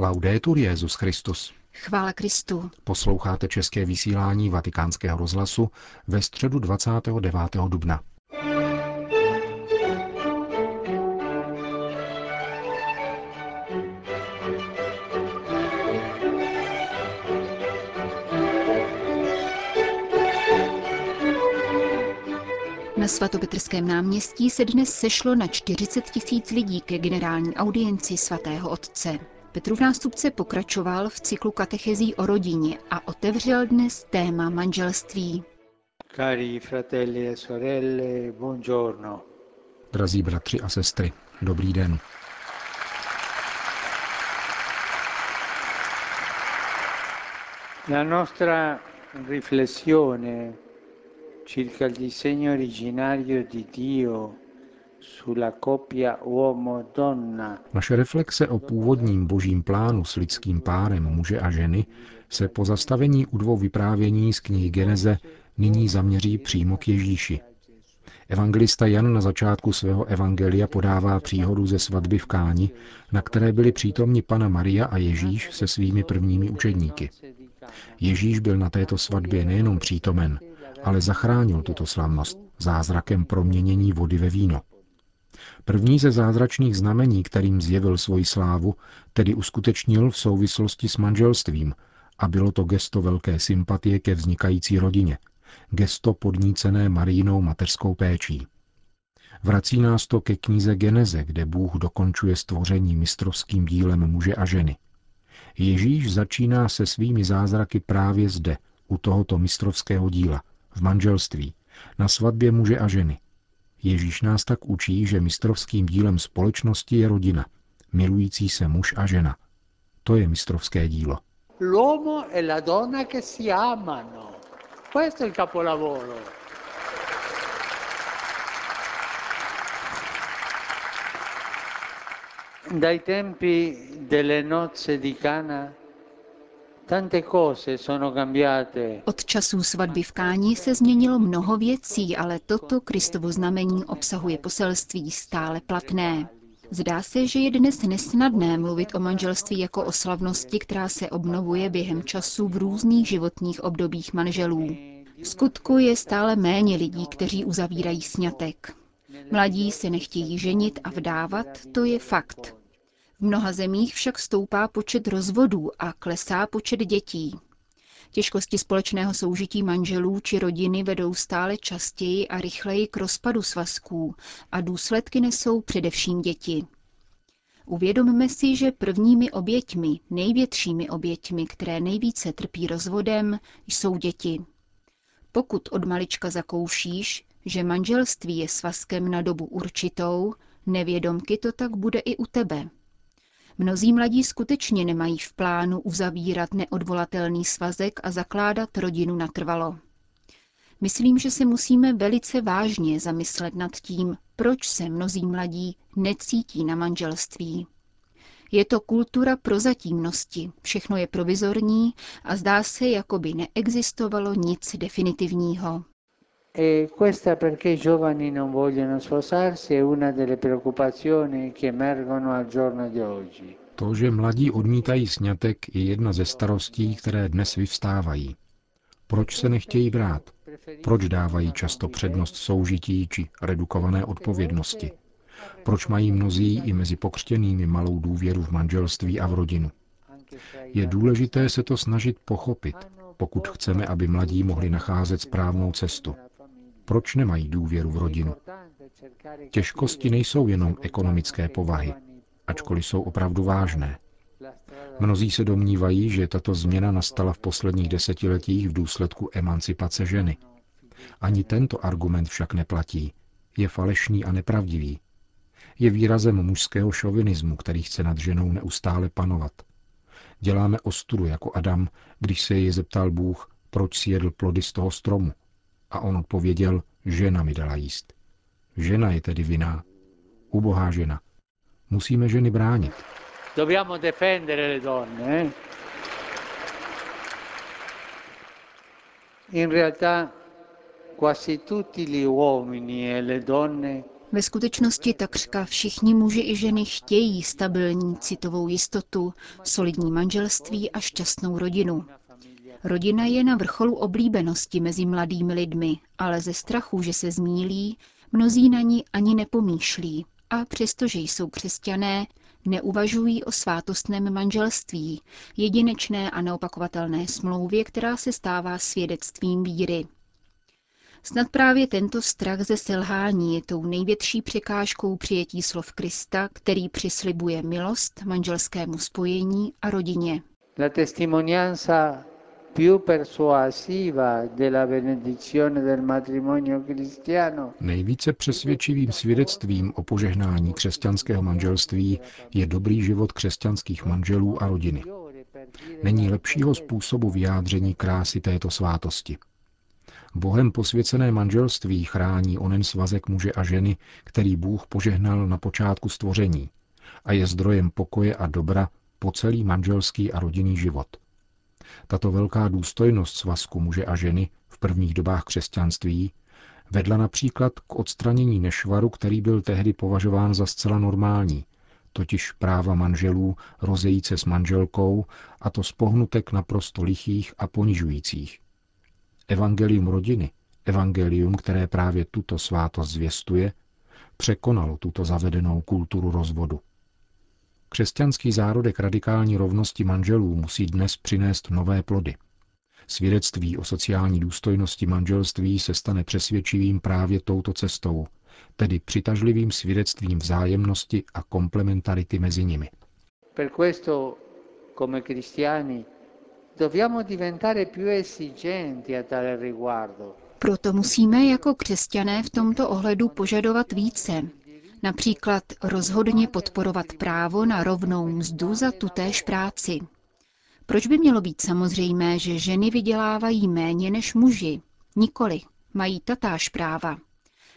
Laudetur Jezus Christus. Chvála Kristu. Posloucháte české vysílání Vatikánského rozhlasu ve středu 29. dubna. Na svatopetrském náměstí se dnes sešlo na 40 tisíc lidí ke generální audienci svatého otce. Petrův nástupce pokračoval v cyklu katechezí o rodině a otevřel dnes téma manželství. Cari fratelli e sorelle, buongiorno. Drazí bratři a sestry, dobrý den. La nostra riflessione circa il disegno originario di Dio Naše reflexe o původním božím plánu s lidským párem muže a ženy se po zastavení u dvou vyprávění z knihy Geneze nyní zaměří přímo k Ježíši. Evangelista Jan na začátku svého evangelia podává příhodu ze svatby v Káni, na které byli přítomni Pana Maria a Ježíš se svými prvními učedníky. Ježíš byl na této svatbě nejenom přítomen, ale zachránil tuto slavnost zázrakem proměnění vody ve víno. První ze zázračných znamení, kterým zjevil svoji slávu, tedy uskutečnil v souvislosti s manželstvím a bylo to gesto velké sympatie ke vznikající rodině, gesto podnícené Marínou mateřskou péčí. Vrací nás to ke knize Geneze, kde Bůh dokončuje stvoření mistrovským dílem muže a ženy. Ježíš začíná se svými zázraky právě zde, u tohoto mistrovského díla, v manželství, na svatbě muže a ženy. Ježíš nás tak učí, že mistrovským dílem společnosti je rodina, milující se muž a žena. To je mistrovské dílo. L'uomo e la donna che si amano. Questo è il capolavoro. Dai tempi delle nozze di Cana Od časů svatby v Káni se změnilo mnoho věcí, ale toto Kristovo znamení obsahuje poselství stále platné. Zdá se, že je dnes nesnadné mluvit o manželství jako o slavnosti, která se obnovuje během času v různých životních obdobích manželů. V skutku je stále méně lidí, kteří uzavírají sňatek. Mladí se nechtějí ženit a vdávat, to je fakt. V mnoha zemích však stoupá počet rozvodů a klesá počet dětí. Těžkosti společného soužití manželů či rodiny vedou stále častěji a rychleji k rozpadu svazků a důsledky nesou především děti. Uvědomme si, že prvními oběťmi, největšími oběťmi, které nejvíce trpí rozvodem, jsou děti. Pokud od malička zakoušíš, že manželství je svazkem na dobu určitou, nevědomky to tak bude i u tebe. Mnozí mladí skutečně nemají v plánu uzavírat neodvolatelný svazek a zakládat rodinu natrvalo. Myslím, že se musíme velice vážně zamyslet nad tím, proč se mnozí mladí necítí na manželství. Je to kultura prozatímnosti, všechno je provizorní a zdá se, jako by neexistovalo nic definitivního. E questa perché i giovani non vogliono sposarsi è una delle preoccupazioni che emergono al giorno di oggi. To, že mladí odmítají sňatek, je jedna ze starostí, které dnes vyvstávají. Proč se nechtějí brát? Proč dávají často přednost soužití či redukované odpovědnosti? Proč mají mnozí i mezi pokřtěnými malou důvěru v manželství a v rodinu? Je důležité se to snažit pochopit, pokud chceme, aby mladí mohli nacházet správnou cestu. Proč nemají důvěru v rodinu? Těžkosti nejsou jenom ekonomické povahy, ačkoliv jsou opravdu vážné. Mnozí se domnívají, že tato změna nastala v posledních desetiletích v důsledku emancipace ženy. Ani tento argument však neplatí. Je falešný a nepravdivý. Je výrazem mužského šovinismu, který chce nad ženou neustále panovat. Děláme ostudu jako Adam, když se jej zeptal Bůh, proč si jedl plody z toho stromu. A on odpověděl, žena mi dala jíst. Žena je tedy vinná. Ubohá žena. Musíme ženy bránit. Dobbiamo difendere le donne. Eh? In realtà quasi tutti gli uomini e le donne Ve skutečnosti takřka všichni muži i ženy chtějí stabilní citovou jistotu, solidní manželství a šťastnou rodinu. Rodina je na vrcholu oblíbenosti mezi mladými lidmi, ale ze strachu, že se zmílí, mnozí na ní ani nepomýšlí a přestože jsou křesťané, neuvažují o svátostném manželství, jedinečné a neopakovatelné smlouvě, která se stává svědectvím víry. Snad právě tento strach ze selhání je tou největší překážkou přijetí slov Krista, který přislibuje milost manželskému spojení a rodině. La testimonianza più persuasiva della benedizione del matrimonio cristiano Nejvíce přesvědčivým svědectvím o požehnání křesťanského manželství je dobrý život křesťanských manželů a rodiny. Není lepšího způsobu vyjádření krásy této svátosti. Bohem posvěcené manželství chrání onen svazek muže a ženy, který Bůh požehnal na počátku stvoření a je zdrojem pokoje a dobra po celý manželský a rodinný život. Tato velká důstojnost svazku muže a ženy v prvních dobách křesťanství vedla například k odstranění nešvaru, který byl tehdy považován za zcela normální, totiž práva manželů rozejít se s manželkou, a to z pohnutek naprosto lichých a ponižujících. Evangelium rodiny, evangelium, které právě tuto svátost zvěstuje, překonalo tuto zavedenou kulturu rozvodu. Křesťanský zárodek radikální rovnosti manželů musí dnes přinést nové plody. Svědectví o sociální důstojnosti manželství se stane přesvědčivým právě touto cestou, tedy přitažlivým svědectvím vzájemnosti a komplementarity mezi nimi. Per questo, come cristiani, dobbiamo diventare più esigenti a tale riguardo. Proto musíme jako křesťané v tomto ohledu požadovat více. Například rozhodně podporovat právo na rovnou mzdu za tutéž práci. Proč by mělo být samozřejmé, že ženy vydělávají méně než muži? Nikoli, mají tatáž práva.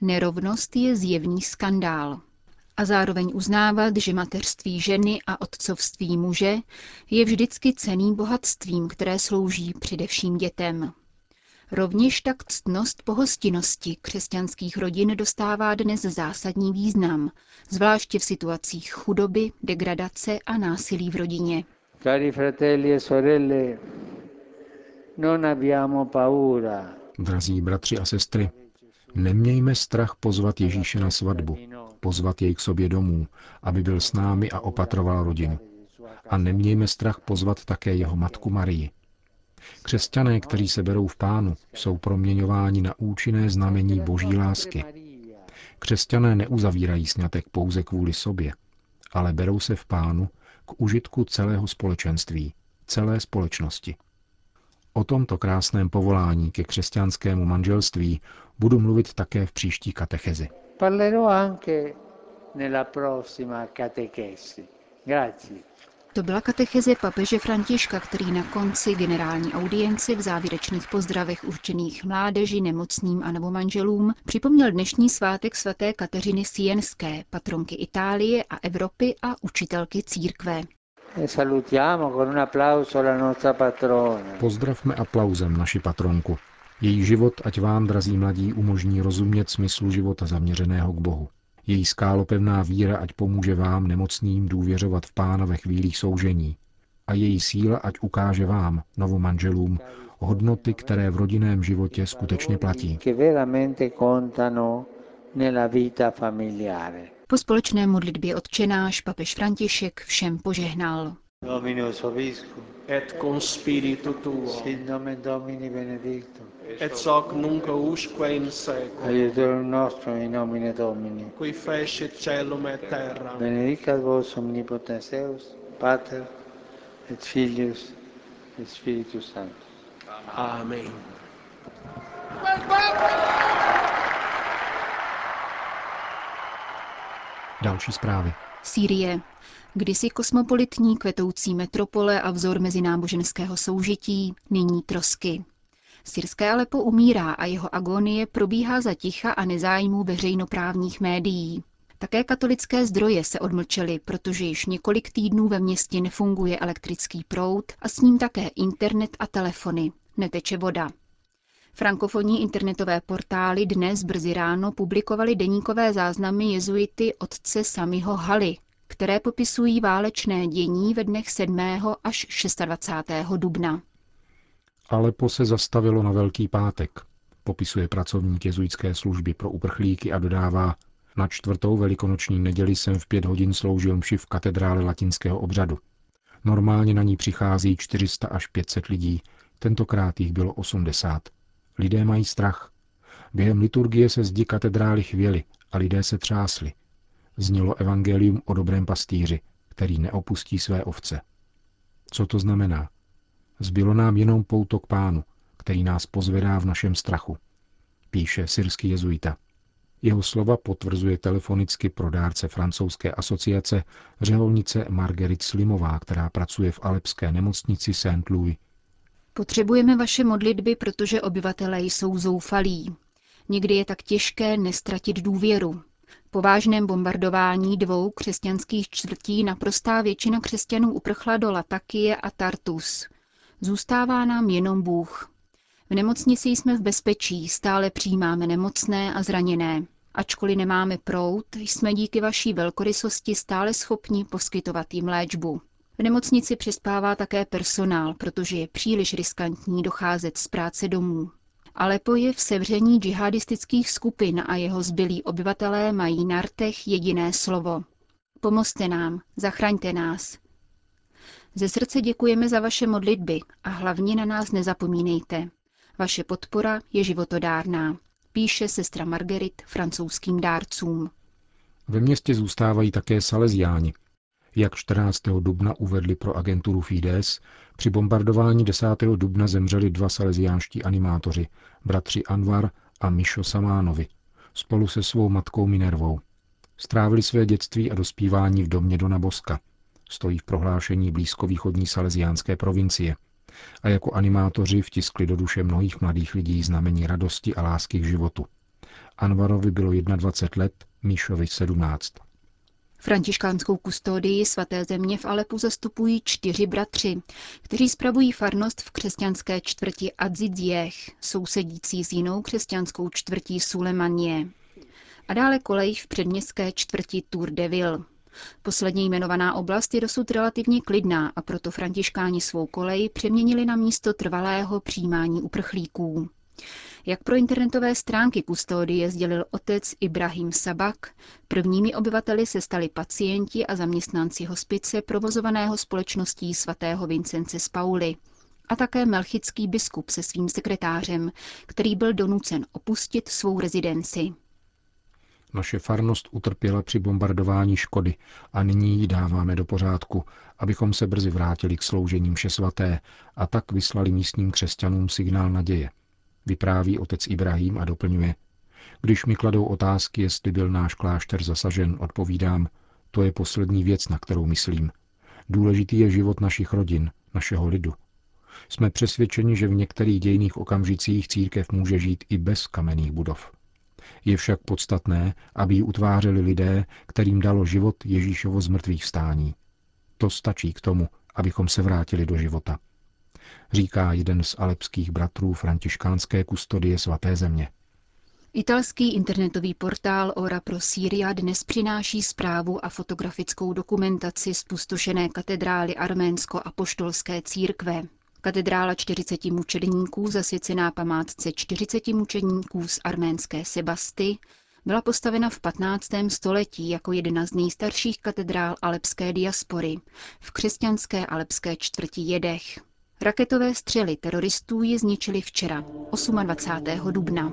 Nerovnost je zjevný skandál a zároveň uznávat, že mateřství ženy a otcovství muže je vždycky ceným bohatstvím, které slouží především dětem. Rovněž tak ctnost pohostinnosti křesťanských rodin dostává dnes zásadní význam, zvláště v situacích chudoby, degradace a násilí v rodině. Cari fratelli e sorelle, non abbiamo paura. Drazí bratři a sestry, nemějme strach pozvat Ježíše na svatbu, pozvat jej k sobě domů, aby byl s námi a opatroval rodinu. A nemějme strach pozvat také jeho matku Marii. Křesťané, kteří se berou v pánu, jsou proměňováni na účinné znamení boží lásky. Křesťané neuzavírají snětek pouze kvůli sobě, ale berou se v pánu k užitku celého společenství, celé společnosti. O tomto krásném povolání ke křesťanskému manželství budu mluvit také v příští katechezi. Parlerò anche nella prossima catechesi. Grazie. To byla katecheze papeže Františka, který na konci generální audience v závěrečných pozdravech určených mládeži, nemocným a nebo manželům připomněl dnešní svátek svaté Kateřiny Sienské, patronky Itálie a Evropy a učitelky církve. E salutiamo con un applauso la nostra patrona. Pozdravme aplauzem naši patronku. Její život, ať vám, drazí mladí, umožní rozumět smyslu života zaměřeného k Bohu. Její skálopevná víra ať pomůže vám, nemocným, důvěřovat v Pána ve chvílích soužení. A její síla ať ukáže vám, novomanželům, hodnoty, které v rodinném životě skutečně platí. Che veramente contano nella vita familiare. Po společné modlitbě odčenáš papež František všem požehnal. Dominus et con spiritu tuo, sit nomen Domini benedictum, et hoc nunc usque in seculum, aiutorium nostrum in nomine Domini. qui fecit celum et terra. Benedicat vos omnipotens Deus, Pater et Filius et Spiritus Sanctus. Amen. Další zprávy. Sýrie. Kdysi kosmopolitní kvetoucí metropole a vzor mezináboženského soužití, nyní trosky. Syrské Alepo umírá a jeho agonie probíhá za ticha a nezájmu veřejnoprávních médií. Také katolické zdroje se odmlčely, protože již několik týdnů ve městě nefunguje elektrický proud a s ním také internet a telefony. Neteče voda. Frankofonní internetové portály dnes brzy ráno publikovaly deníkové záznamy jezuity otce Samiho Haly, které popisují válečné dění ve dnech 7. až 26. dubna. Alepo se zastavilo na Velký pátek, popisuje pracovník jezuitské služby pro uprchlíky a dodává, na čtvrtou velikonoční neděli jsem v pět hodin sloužil mši v katedrále latinského obřadu. Normálně na ní přichází 400 až 500 lidí, tentokrát jich bylo 80. Lidé mají strach. Během liturgie se zdi katedrály chvěly a lidé se třásli. Znělo evangelium o dobrém pastýři, který neopustí své ovce. Co to znamená? Zbylo nám jenom pouto k pánu, který nás pozvedá v našem strachu, píše syrský jezuita. Jeho slova potvrzuje telefonicky pro dárce francouzské asociace řeholnice Marguerite Slimová, která pracuje v alepské nemocnici Saint-Louis. Potřebujeme vaše modlitby, protože obyvatelé jsou zoufalí. Někdy je tak těžké nestratit důvěru. Po vážném bombardování dvou křesťanských čtvrtí naprostá většina křesťanů uprchla do Latakie a Tartus. Zůstává nám jenom Bůh. V nemocnici jsme v bezpečí, stále přijímáme nemocné a zraněné. Ačkoliv nemáme prout, jsme díky vaší velkorysosti stále schopni poskytovat jim léčbu. V nemocnici přespává také personál, protože je příliš riskantní docházet z práce domů. Alepo je v sevření džihadistických skupin a jeho zbylí obyvatelé mají na rtech jediné slovo. Pomozte nám, zachraňte nás. Ze srdce děkujeme za vaše modlitby a hlavně na nás nezapomínejte. Vaše podpora je životodárná, píše sestra Margerit francouzským dárcům. Ve městě zůstávají také Salesiáni. Jak 14. dubna uvedli pro agenturu Fides, při bombardování 10. dubna zemřeli dva salesiánští animátoři, bratři Anvar a Mišo Samánovi, spolu se svou matkou Minervou. Strávili své dětství a dospívání v domě Dona Boska. Stojí v prohlášení blízkovýchodní salesiánské provincie – a jako animátoři vtiskli do duše mnohých mladých lidí znamení radosti a lásky k životu. Anvarovi bylo 21 let, Míšovi 17. Františkánskou kustodii svaté země v Alepu zastupují čtyři bratři, kteří spravují farnost v křesťanské čtvrti Adzidziech, sousedící s jinou křesťanskou čtvrtí Sulemanie. A dále kolej v předměstské čtvrti Tour de Ville. Posledně jmenovaná oblast je dosud relativně klidná a proto františkáni svou kolej přeměnili na místo trvalého přijímání uprchlíků. Jak pro internetové stránky kustodie sdělil otec Ibrahim Sabak, prvními obyvateli se stali pacienti a zaměstnanci hospice provozovaného společností svatého Vincence z Pauly a také melchický biskup se svým sekretářem, který byl donucen opustit svou rezidenci. Naše farnost utrpěla při bombardování škody a nyní ji dáváme do pořádku, abychom se brzy vrátili k sloužení mše svaté a tak vyslali místním křesťanům signál naděje. Vypráví otec Ibrahim a doplňuje. Když mi kladou otázky, jestli byl náš klášter zasažen, odpovídám, to je poslední věc, na kterou myslím. Důležitý je život našich rodin, našeho lidu. Jsme přesvědčeni, že v některých dějných okamžicích církev může žít i bez kamenných budov. Je však podstatné, aby ji utvářeli lidé, kterým dalo život Ježíšovo zmrtvých stání. To stačí k tomu, abychom se vrátili do života. Říká jeden z alepských bratrů františkánské kustodie svaté země. Italský internetový portál Ora pro Syria dnes přináší zprávu a fotografickou dokumentaci spustošené katedrály arménsko-apoštolské církve. Katedrála 40 mučedníků, zasvěcená památce 40 mučedníků z arménské Sebasty, byla postavena v 15. století jako jedna z nejstarších katedrál alepské diaspory v křesťanské alepské čtvrti Jedech. Raketové střely teroristů ji zničily včera, 28. dubna.